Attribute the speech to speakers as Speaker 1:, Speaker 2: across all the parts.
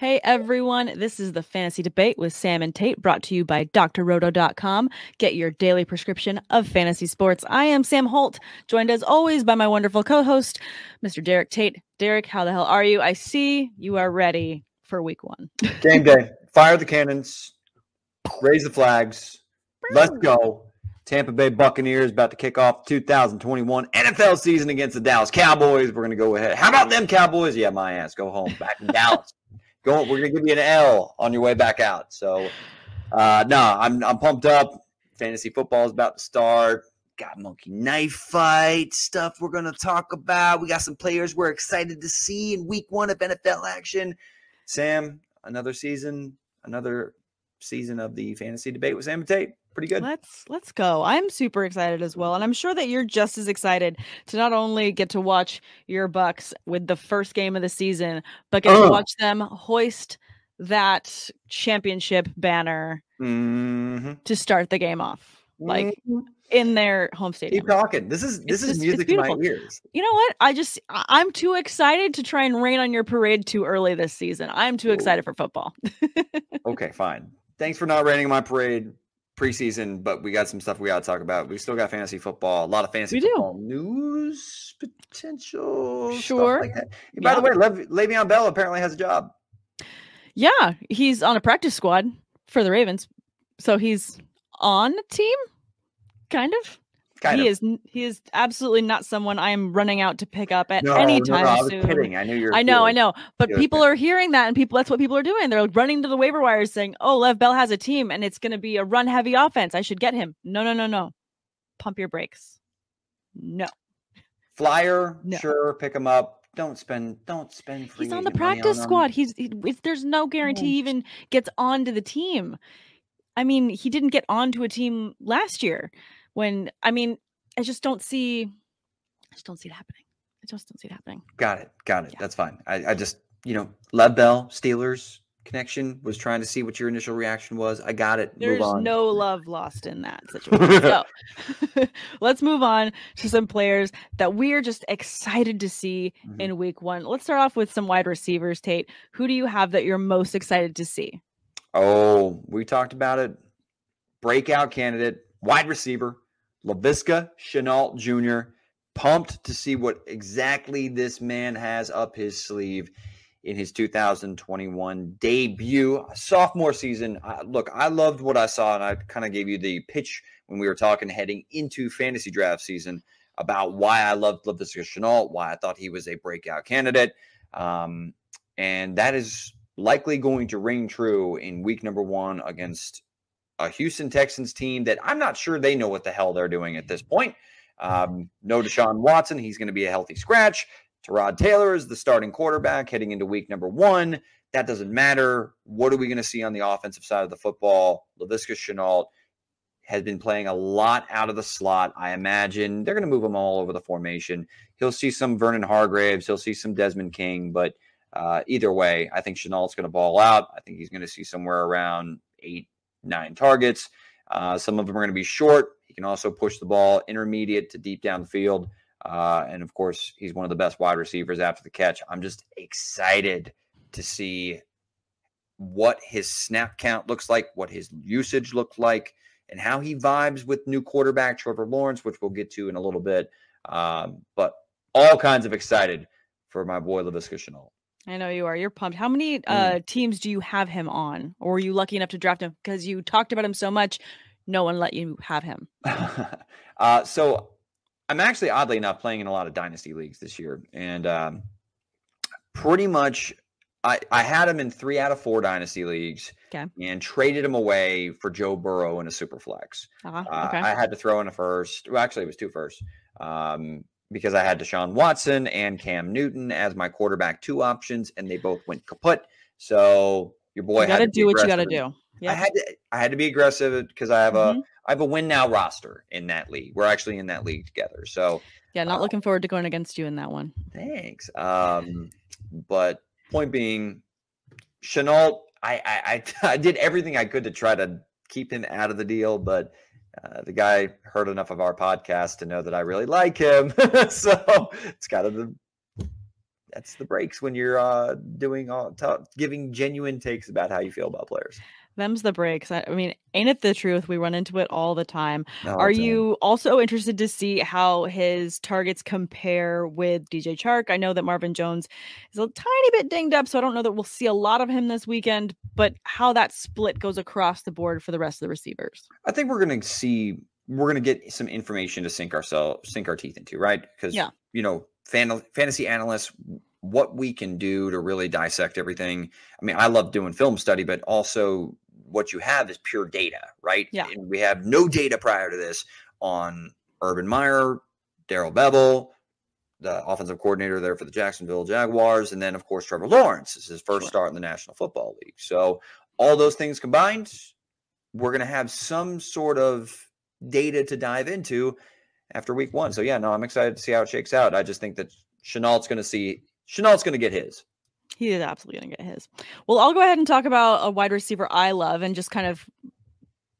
Speaker 1: Hey everyone, this is the Fantasy Debate with Sam and Tate brought to you by drroto.com. Get your daily prescription of fantasy sports. I am Sam Holt, joined as always by my wonderful co-host, Mr. Derek Tate. Derek, how the hell are you? I see you are ready for week 1.
Speaker 2: Game day. Fire the cannons. Raise the flags. Let's go. Tampa Bay Buccaneers about to kick off 2021 NFL season against the Dallas Cowboys. We're going to go ahead. How about them Cowboys? Yeah, my ass. Go home. Back in Dallas. We're to give you an L on your way back out. So, uh, no, I'm I'm pumped up. Fantasy football is about to start. Got monkey knife fight stuff we're to talk about. We got some players we're excited to see in week one of NFL action. Sam, another season, another season of the fantasy debate with Sam and Tate pretty good.
Speaker 1: Let's let's go. I'm super excited as well, and I'm sure that you're just as excited to not only get to watch your Bucks with the first game of the season, but get to watch them hoist that championship banner
Speaker 2: mm-hmm.
Speaker 1: to start the game off, like mm-hmm. in their home stadium.
Speaker 2: Keep talking. This is this it's is just, music in my ears.
Speaker 1: You know what? I just I'm too excited to try and rain on your parade too early this season. I'm too Ooh. excited for football.
Speaker 2: okay, fine. Thanks for not raining on my parade preseason, but we got some stuff we got to talk about. We still got fantasy football, a lot of fantasy
Speaker 1: we
Speaker 2: football
Speaker 1: do.
Speaker 2: news potential.
Speaker 1: Sure.
Speaker 2: Like By the way, Lev- Le'Veon Bell apparently has a job.
Speaker 1: Yeah, he's on a practice squad for the Ravens, so he's on a team, kind of.
Speaker 2: Kind
Speaker 1: he
Speaker 2: of.
Speaker 1: is he is absolutely not someone I am running out to pick up at
Speaker 2: no,
Speaker 1: any
Speaker 2: time
Speaker 1: no, no, I was
Speaker 2: soon. Kidding. I knew you're.
Speaker 1: I know, I know, but people are hearing that, and people that's what people are doing. They're running to the waiver wires saying, "Oh, Lev Bell has a team, and it's going to be a run heavy offense. I should get him." No, no, no, no. Pump your brakes. No.
Speaker 2: Flyer, sure, pick him up. Don't spend. Don't spend.
Speaker 1: He's on the practice on squad. He's. He, there's no guarantee he even gets onto the team. I mean, he didn't get onto a team last year when I mean I just don't see I just don't see it happening. I just don't see it happening.
Speaker 2: Got it. Got it. Yeah. That's fine. I, I just, you know, Lev Bell, Steelers connection, was trying to see what your initial reaction was. I got it.
Speaker 1: There's no love lost in that situation. so let's move on to some players that we're just excited to see mm-hmm. in week one. Let's start off with some wide receivers, Tate. Who do you have that you're most excited to see?
Speaker 2: Oh, we talked about it. Breakout candidate, wide receiver, Laviska Shenault Jr. Pumped to see what exactly this man has up his sleeve in his 2021 debut, sophomore season. Uh, look, I loved what I saw, and I kind of gave you the pitch when we were talking heading into fantasy draft season about why I loved Laviska Shenault, why I thought he was a breakout candidate. Um, and that is likely going to ring true in week number one against a Houston Texans team that I'm not sure they know what the hell they're doing at this point. Um, no Deshaun Watson, he's going to be a healthy scratch. Tyrod Taylor is the starting quarterback heading into week number one. That doesn't matter. What are we going to see on the offensive side of the football? Laviska Shenault has been playing a lot out of the slot. I imagine they're going to move him all over the formation. He'll see some Vernon Hargreaves. He'll see some Desmond King. But uh, either way, I think Shenault's going to ball out. I think he's going to see somewhere around eight, nine targets. Uh, some of them are going to be short. He can also push the ball intermediate to deep down the field. Uh, and of course, he's one of the best wide receivers after the catch. I'm just excited to see what his snap count looks like, what his usage looked like, and how he vibes with new quarterback Trevor Lawrence, which we'll get to in a little bit. Um, but all kinds of excited for my boy Laviska Shenault.
Speaker 1: I know you are. You're pumped. How many uh, mm. teams do you have him on, or were you lucky enough to draft him because you talked about him so much? No one let you have him.
Speaker 2: uh, so I'm actually oddly enough playing in a lot of dynasty leagues this year, and um, pretty much I, I had him in three out of four dynasty leagues
Speaker 1: okay.
Speaker 2: and traded him away for Joe Burrow in a super flex.
Speaker 1: Uh-huh.
Speaker 2: Uh,
Speaker 1: okay.
Speaker 2: I had to throw in a first. Well, actually, it was two firsts. Um, because I had Deshaun Watson and Cam Newton as my quarterback two options, and they both went kaput. So your boy
Speaker 1: you gotta do what you gotta do.
Speaker 2: Yeah. I had to I had to be aggressive because I have mm-hmm. a I have a win now roster in that league. We're actually in that league together. So
Speaker 1: yeah, not uh, looking forward to going against you in that one.
Speaker 2: Thanks. Um, but point being, Shenault, I, I I I did everything I could to try to keep him out of the deal, but uh, the guy heard enough of our podcast to know that I really like him. so it's kind of the that's the breaks when you're uh, doing all t- giving genuine takes about how you feel about players.
Speaker 1: Them's the breaks. I, I mean, ain't it the truth? We run into it all the time.
Speaker 2: No,
Speaker 1: Are you also interested to see how his targets compare with DJ Chark? I know that Marvin Jones is a tiny bit dinged up, so I don't know that we'll see a lot of him this weekend, but how that split goes across the board for the rest of the receivers.
Speaker 2: I think we're going to see we're going to get some information to sink ourselves sink our teeth into, right? Because
Speaker 1: Yeah.
Speaker 2: you know, fan, fantasy analysts what we can do to really dissect everything. I mean, I love doing film study, but also what you have is pure data, right?
Speaker 1: Yeah.
Speaker 2: And we have no data prior to this on Urban Meyer, Darrell Bevell, the offensive coordinator there for the Jacksonville Jaguars, and then of course Trevor Lawrence is his first
Speaker 1: Sure.
Speaker 2: start in the National Football League. So all those things combined, we're going to have some sort of data to dive into after week one. So yeah, no, I'm excited to see how it shakes out. I just think that Shenault's going to see Shenault's going to get his.
Speaker 1: He is absolutely going to get his. Well, I'll go ahead and talk about a wide receiver I love and just kind of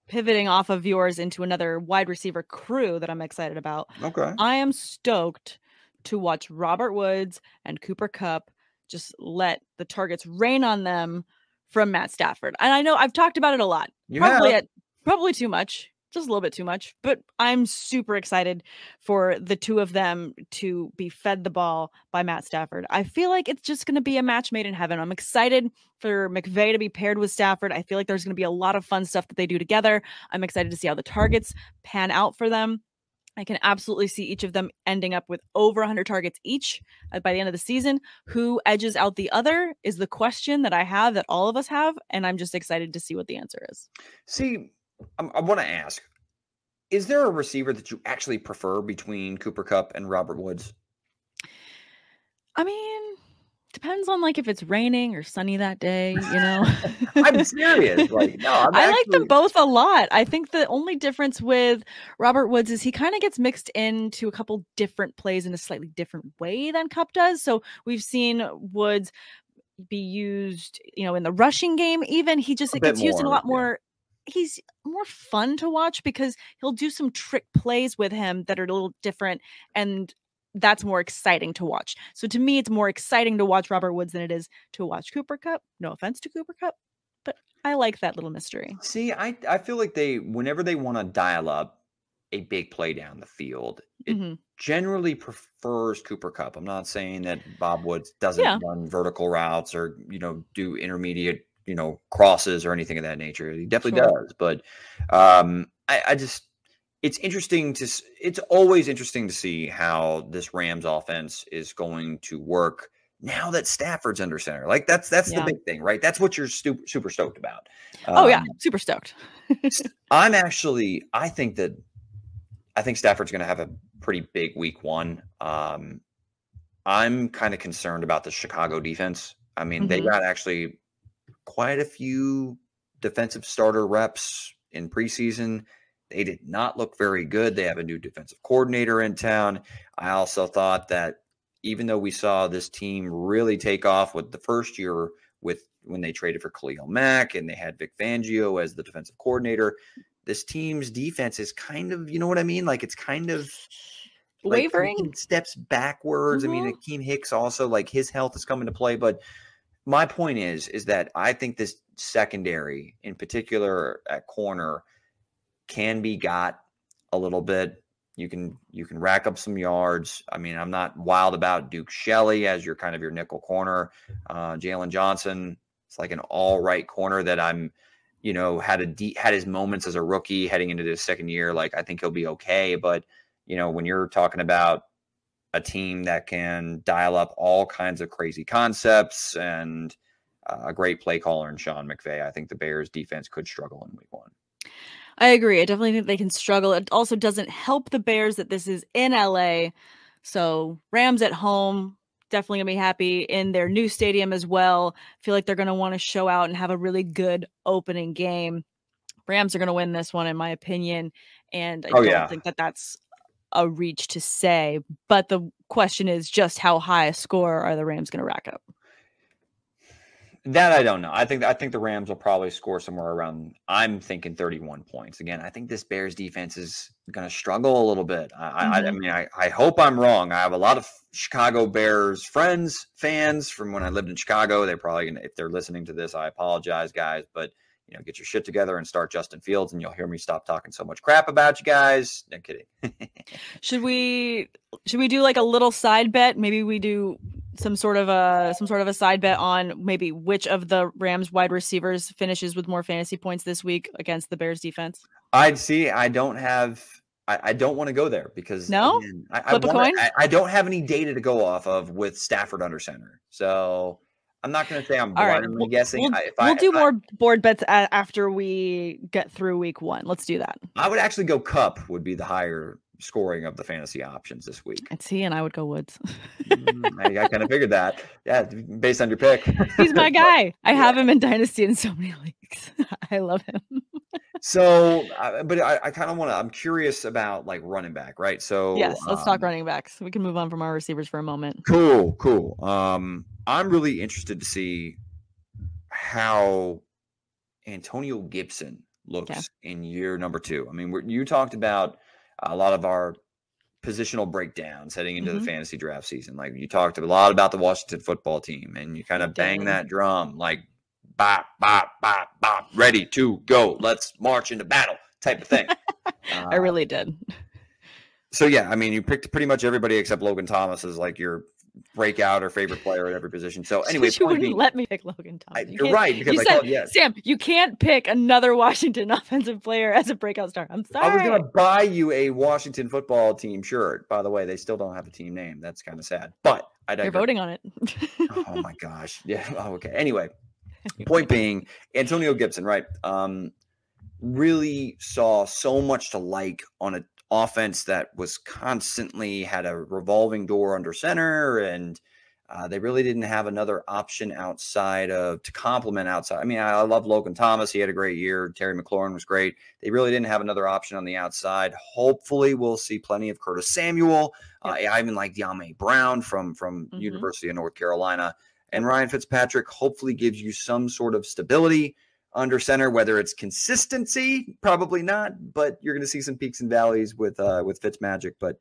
Speaker 1: pivoting off of yours into another wide receiver crew that I'm excited about.
Speaker 2: Okay.
Speaker 1: I am stoked to watch Robert Woods and Cooper Kupp just let the targets rain on them from Matt Stafford. And I know I've talked about it a lot.
Speaker 2: You
Speaker 1: probably
Speaker 2: have.
Speaker 1: at probably too much, just a little bit too much, but I'm super excited for the two of them to be fed the ball by Matt Stafford. I feel like it's just going to be a match made in heaven. I'm excited for McVay to be paired with Stafford. I feel like there's going to be a lot of fun stuff that they do together. I'm excited to see how the targets pan out for them. I can absolutely see each of them ending up with over 100 targets each uh, by the end of the season. Who edges out the other is the question that I have that all of us have, and I'm just excited to see what the answer is.
Speaker 2: See, I'm, I want to ask: Is there a receiver that you actually prefer between Cooper Kupp and Robert Woods?
Speaker 1: I mean, depends on like if it's raining or sunny that day, you know.
Speaker 2: I'm serious. Like, no, I'm
Speaker 1: I like them both a lot. I think the only difference with Robert Woods is he kind of gets mixed into a couple different plays in a slightly different way than Kupp does. So we've seen Woods be used, you know, in the rushing game. Even he just it gets used in a
Speaker 2: more,
Speaker 1: lot more. He's more fun to watch because he'll do some trick plays with him that are a little different, and that's more exciting to watch. So to me, it's more exciting to watch Robert Woods than it is to watch Cooper Kupp. No offense to Cooper Kupp, but I like that little mystery.
Speaker 2: See, I I feel like they whenever they want to dial up a big play down the field, it
Speaker 1: Mhm.
Speaker 2: generally prefers Cooper Kupp. I'm not saying that Bob Woods doesn't
Speaker 1: Yeah.
Speaker 2: run vertical routes or you know do intermediate you know crosses or anything of that nature. He definitely
Speaker 1: Sure.
Speaker 2: does, but um, I, I just it's interesting to it's always interesting to see how this Rams offense is going to work now that Stafford's under center. Like that's that's
Speaker 1: Yeah.
Speaker 2: the big thing, right? That's what you're super super stoked about.
Speaker 1: Oh yeah,
Speaker 2: Um,
Speaker 1: super stoked.
Speaker 2: I'm actually, I think that, I think Stafford's going to have a pretty big week one. Um, I'm kind of concerned about the Chicago defense. I mean, they
Speaker 1: Mhm.
Speaker 2: got actually quite a few defensive starter reps in preseason. They did not look very good. They have a new defensive coordinator in town. I also thought that even though we saw this team really take off with the first year with when they traded for Khalil Mack and they had Vic Fangio as the defensive coordinator, this team's defense is kind of, you know what I mean? Like it's kind of like,
Speaker 1: Wavering.
Speaker 2: steps backwards. I mean,
Speaker 1: Mhm.
Speaker 2: Akiem Hicks also like his health is coming to play, but my point is is that I think this secondary, in particular at corner, can be got a little bit. You can you can rack up some yards. I mean, I'm not wild about Duke Shelley as your kind of your nickel corner. Uh, Jaylon Johnson, it's like an all right corner that I'm, you know, had a de- had his moments as a rookie heading into his second year. Like I think he'll be okay, but you know, when you're talking about a team that can dial up all kinds of crazy concepts and uh, a great play caller in Sean McVay, I think the Bears defense could struggle in week one.
Speaker 1: I agree. I definitely think they can struggle. It also doesn't help the Bears that this is in LA. So Rams at home, definitely gonna be happy in their new stadium as well. Feel like they're gonna want to show out and have a really good opening game. Rams are gonna win this one, in my opinion, and I
Speaker 2: Oh,
Speaker 1: don't
Speaker 2: yeah.
Speaker 1: think that that's a reach to say. But the question is just how high a score are the Rams gonna rack up?
Speaker 2: That I don't know. I think I think the Rams will probably score somewhere around. I'm thinking 31 points. Again, I think this Bears defense is going to struggle a little bit. I, mm-hmm. I, I mm-hmm. mean, I, I hope I'm wrong. I have a lot of Chicago Bears friends, fans from when I lived in Chicago. They're probably going to, if they're listening to this, I apologize, guys. But you know, get your shit together and start Justin Fields, and you'll hear me stop talking so much crap about you guys. No kidding.
Speaker 1: should we should we do like a little side bet? Maybe we do some sort of a some sort of a side bet on maybe which of the Rams wide receivers finishes with more fantasy points this week against the Bears defense.
Speaker 2: I'd see. I don't have. I, I don't want to go there because
Speaker 1: no. Again,
Speaker 2: I, Flip I, wanna, a coin? I, I don't have any data to go off of with Stafford under center. So I'm not going to say I'm blindly right. guessing.
Speaker 1: We'll,
Speaker 2: if
Speaker 1: we'll do more board bets after we get through week one. Let's do that.
Speaker 2: I would actually go Kupp would be the higher scoring of the fantasy options this week.
Speaker 1: I'd see, and I would go Woods.
Speaker 2: mm, I, I kind of figured that. Yeah, based on your pick.
Speaker 1: He's my guy. I have him in Dynasty in so many leagues. I love him.
Speaker 2: so, but I, I kind of want to. I'm curious about like running back, right? So
Speaker 1: yes, let's um, talk running backs. We can move on from our receivers for a moment.
Speaker 2: Cool, cool. Um, I'm really interested to see how Antonio Gibson looks in year number two. I mean, you talked about a lot of our positional breakdowns heading into mm-hmm. the fantasy draft season. Like you talked a lot about the Washington football team and you kind of bang that drum like bop, bop, bop, bop, ready to go. Let's march into battle type of thing.
Speaker 1: uh, I really did.
Speaker 2: So yeah, I mean, you picked pretty much everybody except Logan Thomas as like your breakout or favorite player at every position. So anyway,
Speaker 1: you wouldn't being, let me pick Logan Thomas.
Speaker 2: You are right because
Speaker 1: you
Speaker 2: I
Speaker 1: said, yes. Sam, you can't pick another Washington offensive player as a breakout star. I'm sorry.
Speaker 2: I was going to buy you a Washington football team shirt. By the way, they still don't have a team name. That's kind of sad, but I
Speaker 1: You're voting on it.
Speaker 2: oh my gosh. Yeah. Oh, okay. Anyway, point being, Antonio Gibson, right? Um, really saw so much to like on a offense that was constantly had a revolving door under center and uh, they really didn't have another option outside of to complement outside. I mean, I, I, love Logan Thomas. He had a great year. Terry McLaurin was great. They really didn't have another option on the outside. Hopefully, we'll see plenty of Curtis Samuel. Uh, I even like Dyami Brown from from mm-hmm. University of North Carolina. And Ryan Fitzpatrick hopefully gives you some sort of stability under center. Whether it's consistency, probably not, but you're going to see some peaks and valleys with uh, with Fitzmagic. But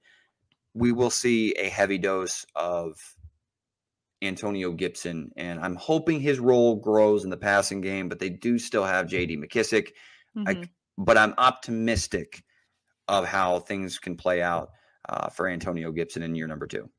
Speaker 2: we will see a heavy dose of Antonio Gibson, and I'm hoping his role grows in the passing game. But they do still have J.D. McKissick, Mm-hmm. I, but I'm optimistic of how things can play out uh, for Antonio Gibson in year number two.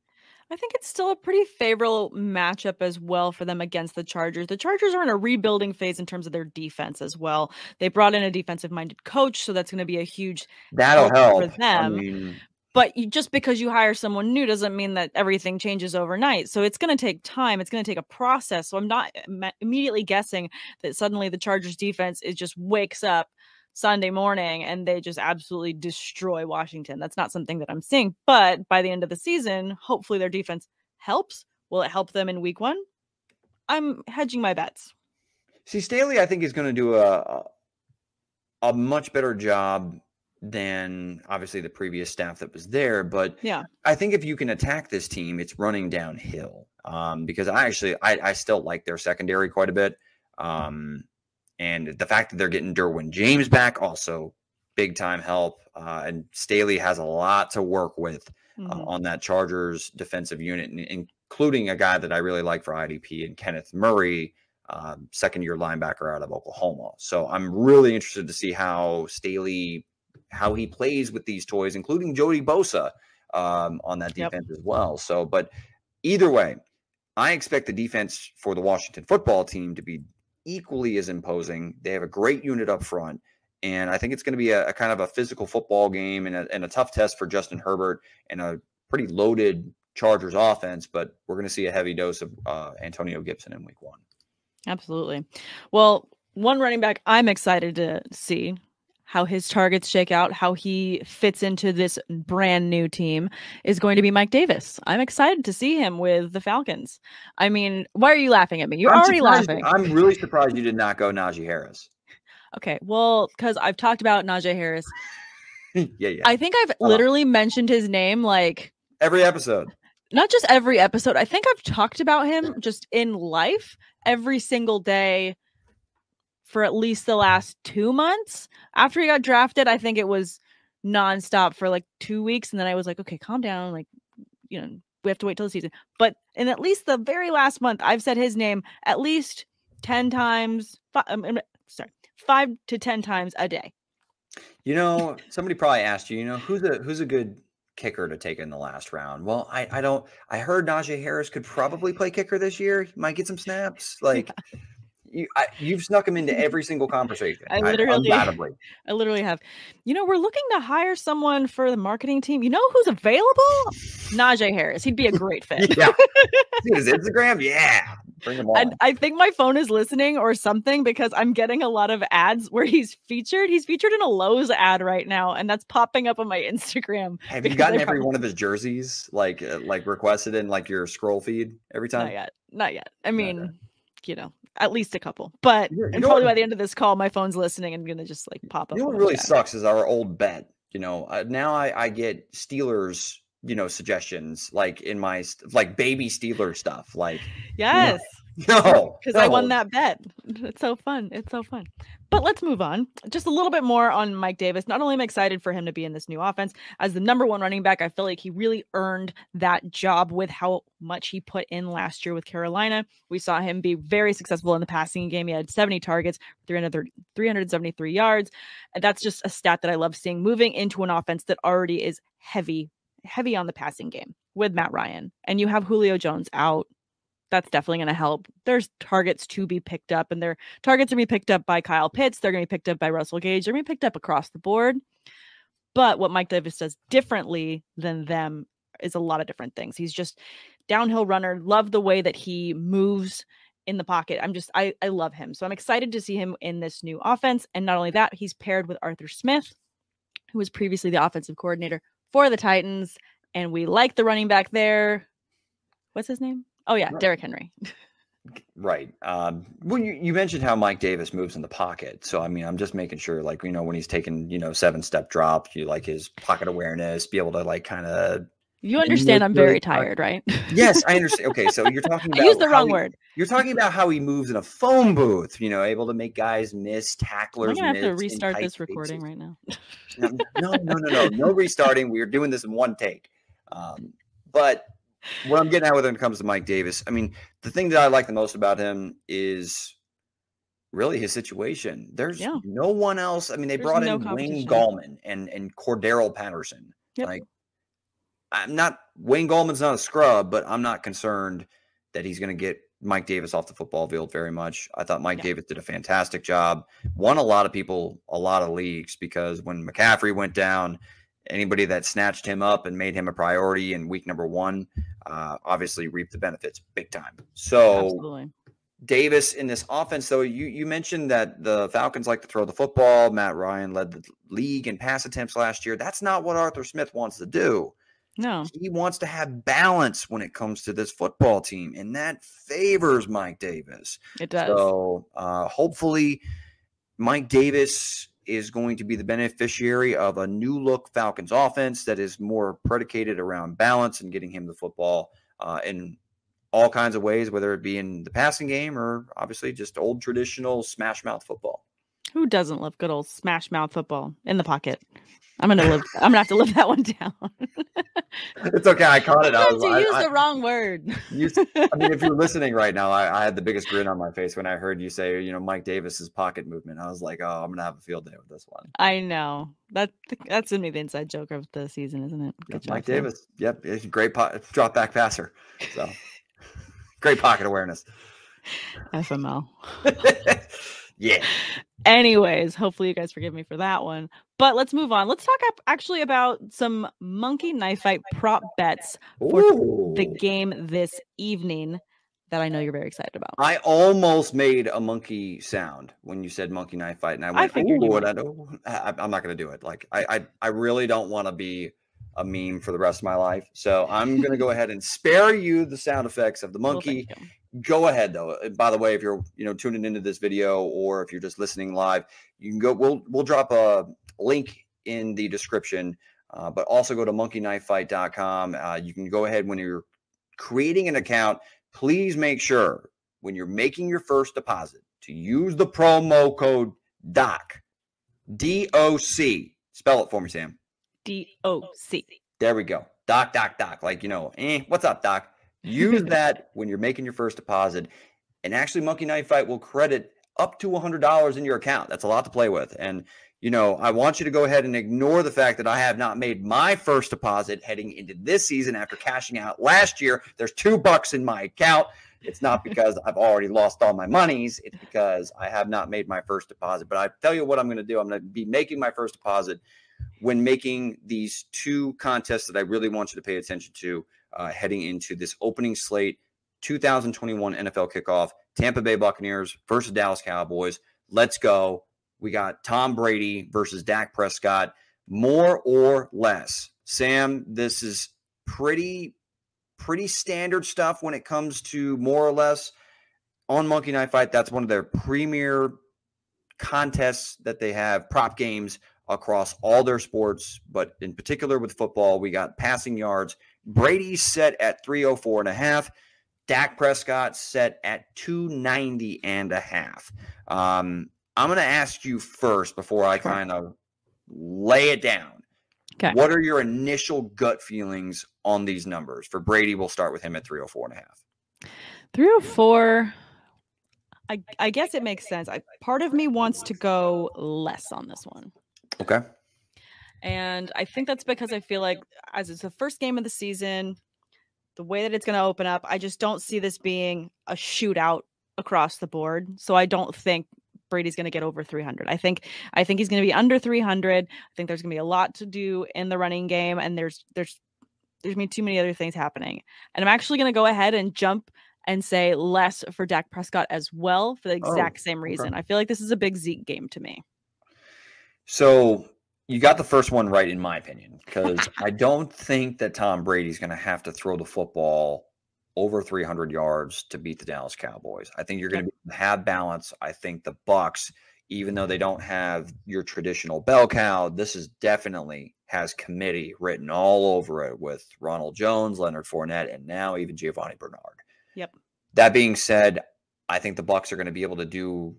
Speaker 1: I think it's still a pretty favorable matchup as well for them against the Chargers. The Chargers are in a rebuilding phase in terms of their defense as well. They brought in a defensive minded coach, so that's going to be a huge
Speaker 2: that'll help
Speaker 1: for them. I mean... But you, just because you hire someone new doesn't mean that everything changes overnight. So it's going to take time. It's going to take a process. So I'm not eh, immediately guessing that suddenly the Chargers defense is just wakes up Sunday morning and they just absolutely destroy Washington. That's not something that I'm seeing. But by the end of the season, hopefully their defense helps. Will it help them in week one? I'm hedging my bets.
Speaker 2: See, Staley, I think is going to do a a much better job than obviously the previous staff that was there. But
Speaker 1: yeah,
Speaker 2: I think if you can attack this team, it's running downhill. Um, because I actually I, I still like their secondary quite a bit. Um, and the fact that they're getting Derwin James back also big time help. Uh, and Staley has a lot to work with uh, mm-hmm. on that Chargers defensive unit, including a guy that I really like for IDP and Kenneth Murray, um, second year linebacker out of Oklahoma. So I'm really interested to see how Staley how he plays with these toys, including Joey Bosa um, on that defense yep. as well. So, but either way, I expect the defense for the Washington football team to be equally as imposing. They have a great unit up front. And I think it's going to be a, a kind of a physical football game and a, and a, tough test for Justin Herbert and a pretty loaded Chargers offense. But we're going to see a heavy dose of uh, Antonio Gibson in week one.
Speaker 1: Absolutely. Well, one running back I'm excited to see how his targets shake out, how he fits into this brand new team is going to be Mike Davis. I'm excited to see him with the Falcons. I mean, why are you laughing at me? You're I'm already laughing.
Speaker 2: I'm really surprised you did not go Najee Harris.
Speaker 1: Okay, well, because I've talked about Najee Harris.
Speaker 2: yeah, yeah.
Speaker 1: I think I've literally mentioned his name like
Speaker 2: every episode.
Speaker 1: Not just every episode. I think I've talked about him just in life every single day for at least the last two months. After he got drafted, I think it was nonstop for like two weeks. And then I was like, okay, calm down. Like, you know, we have to wait till the season. But in at least the very last month, I've said his name at least 10 times, five, um, sorry, five to 10 times a day.
Speaker 2: You know, somebody probably asked you, you know, who's a who's a good kicker to take in the last round? Well, I I don't I heard Najee Harris could probably play kicker this year. He might get some snaps. Like you I, you've snuck him into every single conversation.
Speaker 1: I literally, I, I literally have. You know, we're looking to hire someone for the marketing team. You know who's available? Najee Harris. He'd be a great fit.
Speaker 2: yeah. His Instagram, yeah. Bring him on.
Speaker 1: I, I think my phone is listening or something because I'm getting a lot of ads where he's featured. He's featured in a Lowe's ad right now, and that's popping up on my Instagram.
Speaker 2: Have you gotten every probably... one of his jerseys like uh, like requested in like your scroll feed every time?
Speaker 1: Not yet. Not yet. I mean, okay. You know, at least a couple. But you and probably by the end of this call, my phone's listening and gonna just like pop up.
Speaker 2: You know what really sucks is our old bet. You know, uh, now I, I get Steelers, you know, suggestions like in my like baby Steeler stuff. Like
Speaker 1: yes,
Speaker 2: no,
Speaker 1: because no. I won that bet. It's so fun. It's so fun. But let's move on. Just a little bit more on Mike Davis. Not only am I excited for him to be in this new offense as the number one running back, I feel like he really earned that job with how much he put in last year with Carolina. We saw him be very successful in the passing game. He had 70 targets, 373 yards. And that's just a stat that I love seeing moving into an offense that already is heavy, heavy on the passing game with Matt Ryan. And you have Julio Jones out that's definitely going to help. There's targets to be picked up, and their targets are going to be picked up by Kyle Pitts. They're going to be picked up by Russell Gage. They're going to be picked up across the board. But what Mike Davis does differently than them is a lot of different things. He's just downhill runner. Love the way that he moves in the pocket. I'm just I I love him. So I'm excited to see him in this new offense. And not only that, he's paired with Arthur Smith, who was previously the offensive coordinator for the Titans. And we like the running back there. What's his name? Oh yeah, Derrick Henry.
Speaker 2: right. Um, well, you, you mentioned how Mike Davis moves in the pocket, so I mean, I'm just making sure, like you know, when he's taking you know seven step drops, you like his pocket awareness, be able to like kind of.
Speaker 1: You understand I'm very tired, right?
Speaker 2: yes, I understand. Okay, so you're talking about.
Speaker 1: I used the wrong
Speaker 2: he,
Speaker 1: word.
Speaker 2: You're talking about how he moves in a phone booth. You know, able to make guys miss tacklers. I'm
Speaker 1: gonna have to restart this recording right now.
Speaker 2: no, no, no, no, no, no restarting. We are doing this in one take. Um, but what I'm getting at with when it comes to Mike Davis, I mean, the thing that I like the most about him is really his situation. There's yeah. no one else. I mean, they There's brought no in Wayne Gallman and and Cordarrelle Patterson. Yep. Like, I'm not Wayne Gallman's not a scrub, but I'm not concerned that he's going to get Mike Davis off the football field very much. I thought Mike yeah. Davis did a fantastic job. Won a lot of people a lot of leagues because when McCaffrey went down, anybody that snatched him up and made him a priority in week number one uh, obviously reaped the benefits big time. So Absolutely. Davis in this offense, though, you you mentioned that the Falcons like to throw the football. Matt Ryan led the league in pass attempts last year. That's not what Arthur Smith wants to do.
Speaker 1: No,
Speaker 2: he wants to have balance when it comes to this football team, and that favors Mike Davis.
Speaker 1: It does.
Speaker 2: So uh, hopefully, Mike Davis is going to be the beneficiary of a new look Falcons offense that is more predicated around balance and getting him the football uh, in all kinds of ways, whether it be in the passing game or obviously just old traditional smash mouth football.
Speaker 1: Who doesn't love good old smash mouth football in the pocket? I'm gonna live. I'm gonna have to live that one down.
Speaker 2: it's okay. I caught it.
Speaker 1: I was, you used the wrong word.
Speaker 2: You, I mean, if you're listening right now, I, I, had the biggest grin on my face when I heard you say, you know, Mike Davis's pocket movement. I was like, oh, I'm gonna have a field day with this one.
Speaker 1: I know that that's gonna be the inside joke of the season, isn't it?
Speaker 2: Yep, Mike Davis. Yep, it's a great po- drop back passer. So great pocket awareness.
Speaker 1: FML.
Speaker 2: yeah.
Speaker 1: Anyways, hopefully you guys forgive me for that one. But let's move on. Let's talk actually about some monkey knife fight prop bets for Ooh. the game this evening that I know you're very excited about.
Speaker 2: I almost made a monkey sound when you said monkey knife fight, and I went, I "Ooh, what I do? I, am not going to do it. Like, I, I, I really don't want to be a meme for the rest of my life, so I'm going to go ahead and spare you the sound effects of the monkey well, go ahead though uh, by the way if you're you know tuning into this video or if you're just listening live you can go we'll we'll drop a link in the description uh, but also go to monkeyknifefight.com uh, you can go ahead when you're creating an account please make sure when you're making your first deposit to use the promo code DOC. D O C. Spell it for me, Sam.
Speaker 1: D O C.
Speaker 2: There we go. Doc, doc, doc. Like, you know, eh, what's up, doc? Use that when you're making your first deposit. And actually, Monkey Knife Fight will credit up to $100 in your account. That's a lot to play with. And, you know, I want you to go ahead and ignore the fact that I have not made my first deposit heading into this season after cashing out last year. There's two bucks in my account. It's not because I've already lost all my monies. It's because I have not made my first deposit. But I tell you what I'm going to do. I'm going to be making my first deposit when making these two contests that I really want you to pay attention to uh, heading into this opening slate 2021 NFL kickoff Tampa Bay Buccaneers versus Dallas Cowboys. Let's go. We got Tom Brady versus Dak Prescott. More or less. Sam, this is pretty pretty standard stuff when it comes to more or less on Monkey Knife Fight. That's one of their premier contests that they have, prop games across all their sports, but in particular with football, we got passing yards. Brady's set at 304 and a half. Dak Prescott set at 290 and a half. Um, I'm going to ask you first before I kind of lay it down. Okay. What are your initial gut feelings on these numbers? For Brady, we'll start with him at 304 and a half.
Speaker 1: 304. I, I guess it makes sense. I, part of me wants to go less on this one.
Speaker 2: Okay.
Speaker 1: And I think that's because I feel like as it's the first game of the season, the way that it's going to open up, I just don't see this being a shootout across the board. So I don't think Brady's going to get over 300. I think I think he's going to be under 300. I think there's going to be a lot to do in the running game and there's there's there's going to be too many other things happening. And I'm actually going to go ahead and jump and say less for Dak Prescott as well for the oh, exact oh, same reason. Okay. I feel like this is a big Zeke game to me.
Speaker 2: So you got the first one right, in my opinion, because I don't think that Tom Brady's going to have to throw the football over 300 yards to beat the Dallas Cowboys. I think you're going to have balance. I think the Bucks, even though they don't have your traditional bell cow, this is definitely has committee written all over it with Ronald Jones, Leonard Fournette, and now even Giovani Bernard.
Speaker 1: Yep.
Speaker 2: That being said, I think the Bucks are going to be able to do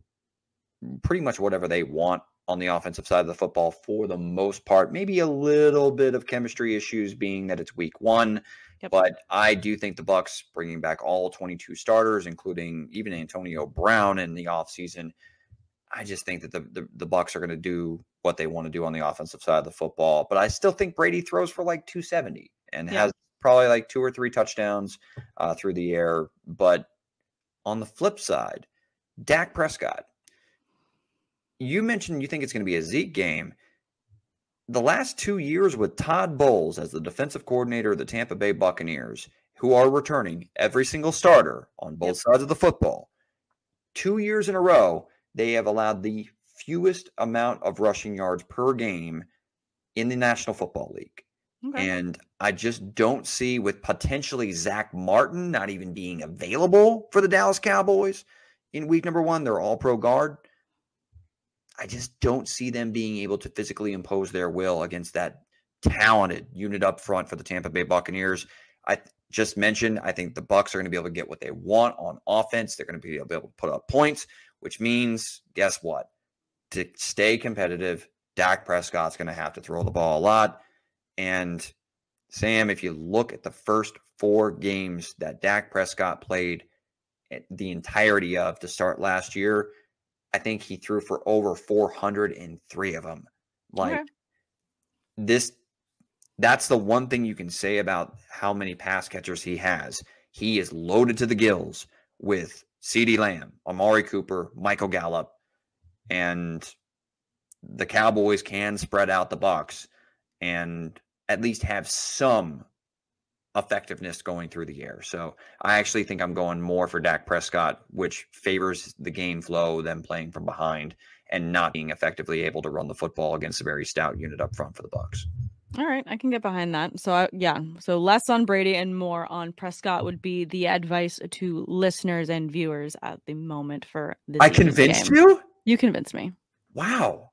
Speaker 2: pretty much whatever they want on the offensive side of the football for the most part. Maybe a little bit of chemistry issues being that it's week one. Yep. But I do think the Bucks bringing back all 22 starters, including even Antonio Brown in the offseason. I just think that the, the, the Bucks are going to do what they want to do on the offensive side of the football. But I still think Brady throws for like 270 and yeah. has probably like two or three touchdowns uh, through the air. But on the flip side, Dak Prescott, you mentioned you think it's going to be a Zeke game the last two years with Todd Bowles as the defensive coordinator of the Tampa Bay Buccaneers, who are returning every single starter on both sides of the football, two years in a row, they have allowed the fewest amount of rushing yards per game in the National Football League. Okay. And I just don't see with potentially Zack Martin not even being available for the Dallas Cowboys in week number one, they're all pro guard. I just don't see them being able to physically impose their will against that talented unit up front for the Tampa Bay Buccaneers. I just mentioned, I think the Bucks are going to be able to get what they want on offense. They're going to be able to put up points, which means, guess what? To stay competitive, Dak Prescott's going to have to throw the ball a lot. And Sam, if you look at the first four games that Dak Prescott played eh, the entirety of to start last year, I think he threw for over 403 of them. Like okay. this, that's the one thing you can say about how many pass catchers he has. He is loaded to the gills with CeeDee Lamb, Amari Cooper, Michael Gallup, and the Cowboys can spread out the box and at least have some effectiveness going through the air. So I actually think I'm going more for Dak Prescott, which favors the game flow, than playing from behind and not being effectively able to run the football against a very stout unit up front for the Bucks.
Speaker 1: All right, I can get behind that. So I, yeah, so less on Brady and more on Prescott would be the advice to listeners and viewers at the moment for this.
Speaker 2: I convinced game. you.
Speaker 1: You convinced me.
Speaker 2: Wow.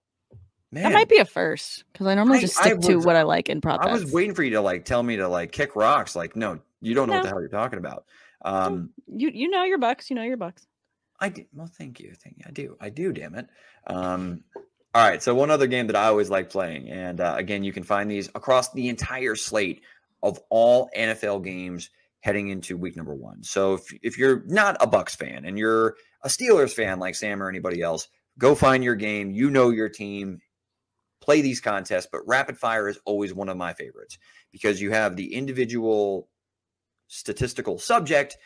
Speaker 1: Man. That might be a first because I normally I, just stick was, to what I like in prop.
Speaker 2: I was waiting for you to like tell me to like kick rocks. Like, no, you don't know no. what the hell you're talking about. Um,
Speaker 1: you you know your bucks. You know your bucks.
Speaker 2: I do. Well, thank you. Thank you. I do. I do. Damn it. Um, all right. So one other game that I always like playing, and uh, again, you can find these across the entire slate of all NFL games heading into week number one. So if if you're not a Bucks fan and you're a Steelers fan like Sam or anybody else, go find your game. You know your team. Play these contests, but rapid fire is always one of my favorites because you have the individual statistical subject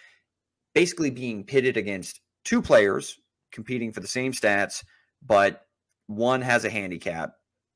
Speaker 2: basically being pitted against two players competing for the same stats, but one has a handicap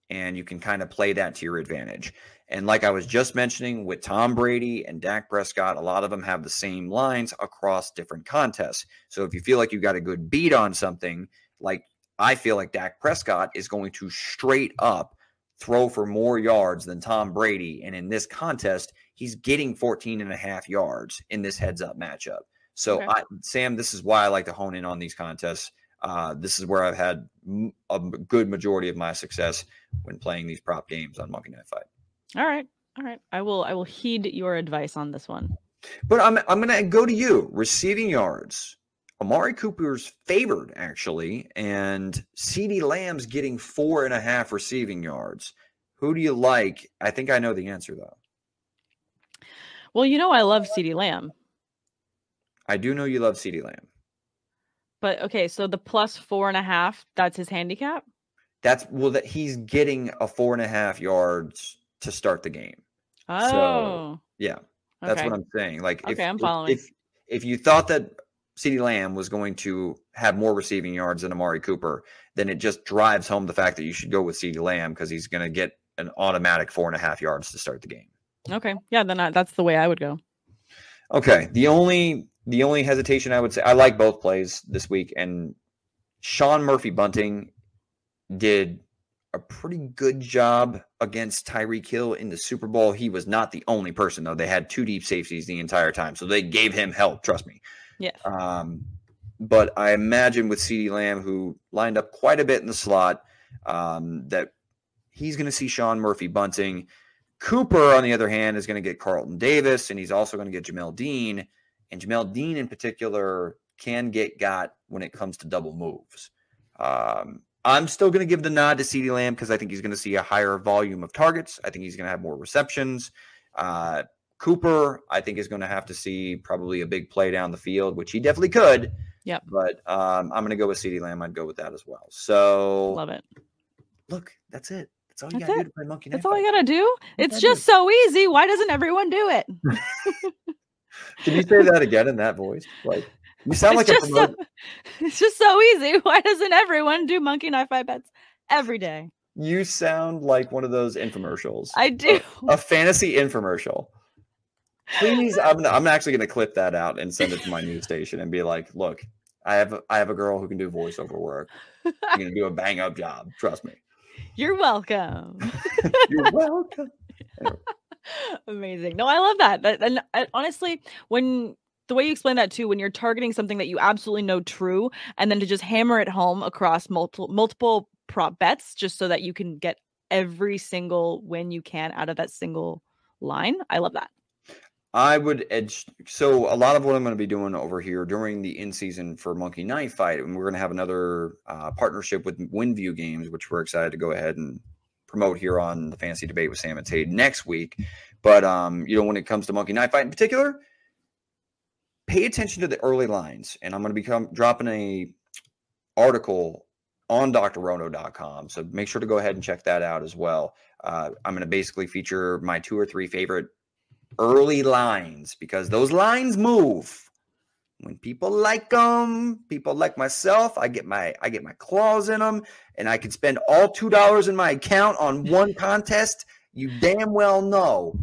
Speaker 2: and you can kind of play that to your advantage. And like I was just mentioning with Tom Brady and Dak Prescott, a lot of them have the same lines across different contests. So if you feel like you've got a good beat on something, like I feel like Dak Prescott is going to straight up throw for more yards than Tom Brady. And in this contest, he's getting 14 and a half yards in this heads up matchup. So,
Speaker 1: Okay.
Speaker 2: I, Sam, this is why I like to hone in on these contests. Uh, this is where I've had m- a good majority of my success when playing these prop games on Monkey Knife Fight.
Speaker 1: All right. All right. I will I will heed your advice on this one.
Speaker 2: But I'm I'm gonna go to you. Receiving yards. Amari Cooper's favored actually, and CeeDee Lamb's getting four and a half receiving yards. Who do you like? I think I know the answer though.
Speaker 1: Well, you know I love CeeDee Lamb.
Speaker 2: I do know you love CeeDee Lamb.
Speaker 1: But okay, so the plus four and a half, that's his handicap.
Speaker 2: That's well that he's getting a four and a half yards to start the game.
Speaker 1: Oh.
Speaker 2: Yeah, that's
Speaker 1: okay.
Speaker 2: what I'm saying. Like if,
Speaker 1: Okay, I'm
Speaker 2: if-
Speaker 1: following.
Speaker 2: if if you thought that CeeDee Lamb was going to have more receiving yards than Amari Cooper, then it just drives home the fact that you should go with CeeDee Lamb because he's going to get an automatic four and a half yards to start the game.
Speaker 1: Okay. Yeah, then I, that's the way I would go.
Speaker 2: Okay. The only the only hesitation I would say I like both plays this week, and Sean Murphy Bunting did a pretty good job against Tyreek Hill in the Super Bowl. He was not the only person though. They had two deep safeties the entire time, so they gave him help. Trust me.
Speaker 1: Yes.
Speaker 2: Um, but I imagine with CeeDee Lamb, who lined up quite a bit in the slot, um, that he's going to see Sean Murphy bunting. Cooper, on the other hand, is going to get Carlton Davis, and he's also going to get Jamel Dean. And Jamel Dean, in particular, can get got when it comes to double moves. Um, I'm still going to give the nod to CeeDee Lamb because I think he's going to see a higher volume of targets. I think he's going to have more receptions. Uh, Cooper, I think, is going to have to see probably a big play down the field, which he definitely could.
Speaker 1: Yep.
Speaker 2: But um, I'm going to go with CeeDee Lamb. I'd go with that as well. So
Speaker 1: Love it.
Speaker 2: look, that's it. That's all you got to do to play Monkey
Speaker 1: That's all I gotta do. It's just so easy. Why doesn't everyone do it?
Speaker 2: Can you say that again in that voice? Like you sound
Speaker 1: it's
Speaker 2: like a
Speaker 1: just so, it's just so easy. Why doesn't everyone do monkey knife fight bets every day?
Speaker 2: You sound like one of those infomercials.
Speaker 1: I do.
Speaker 2: a fantasy infomercial. Please, I'm I'm actually going to clip that out and send it to my news station and be like, "Look, I have I have a girl who can do voiceover work. You're going to do a bang up job. Trust me.
Speaker 1: You're welcome.
Speaker 2: You're welcome."
Speaker 1: Amazing. No, I love that. That- And uh, honestly, when the way you explain that too, when you're targeting something that you absolutely know true, and then to just hammer it home across multiple multiple prop bets, just so that you can get every single win you can out of that single line. I love that.
Speaker 2: I would edge. So a lot of what I'm going to be doing over here during the in season for Monkey Knife Fight, and we're going to have another uh, partnership with WinView Games, which we're excited to go ahead and promote here on the Fantasy Debate with Sam and Tate next week. But um, you know, when it comes to Monkey Knife Fight in particular, pay attention to the early lines, and I'm going to become dropping a article on drroto.com. So make sure to go ahead and check that out as well. Uh, I'm going to basically feature my two or three favorite early lines because those lines move when people like them people like myself i get my i get my claws in them and i can spend all two dollars in my account on one contest you damn well know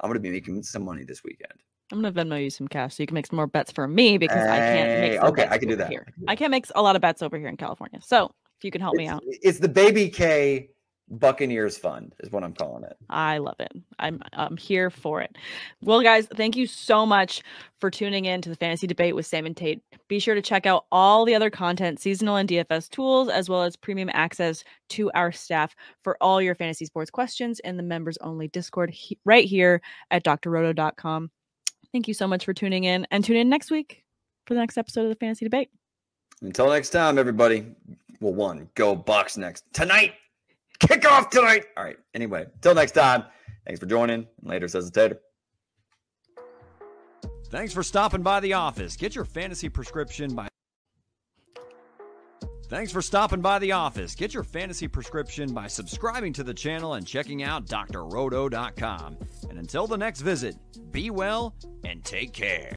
Speaker 2: i'm going to be making some money this weekend
Speaker 1: I'm gonna Venmo you some cash so you can make some more bets for me because I can't make
Speaker 2: okay, I can do that.
Speaker 1: Here.
Speaker 2: I can do
Speaker 1: I can't make a lot of bets over here in California. So if you can help me out,
Speaker 2: it's the baby k buccaneers fund is what i'm calling it
Speaker 1: I love it. I'm I'm here for it. Well, guys, thank you so much for tuning in to the fantasy debate with Sam and Tate. Be sure to check out all the other content, seasonal and DFS tools, as well as premium access to our staff for all your fantasy sports questions in the members only Discord he- right here at drroto.com. Thank you so much for tuning in and tune in next week for the next episode of the Fantasy Debate.
Speaker 3: Until next time, everybody. Well, one, go Bucks next tonight. Kick off tonight. All right. Anyway, until next time. Thanks for joining. Later, says the Tater.
Speaker 2: Thanks for stopping by the office. Get your fantasy prescription by Thanks for stopping by the office. Get your fantasy prescription by subscribing to the channel and checking out drroto.com. And until the next visit, be well and take care.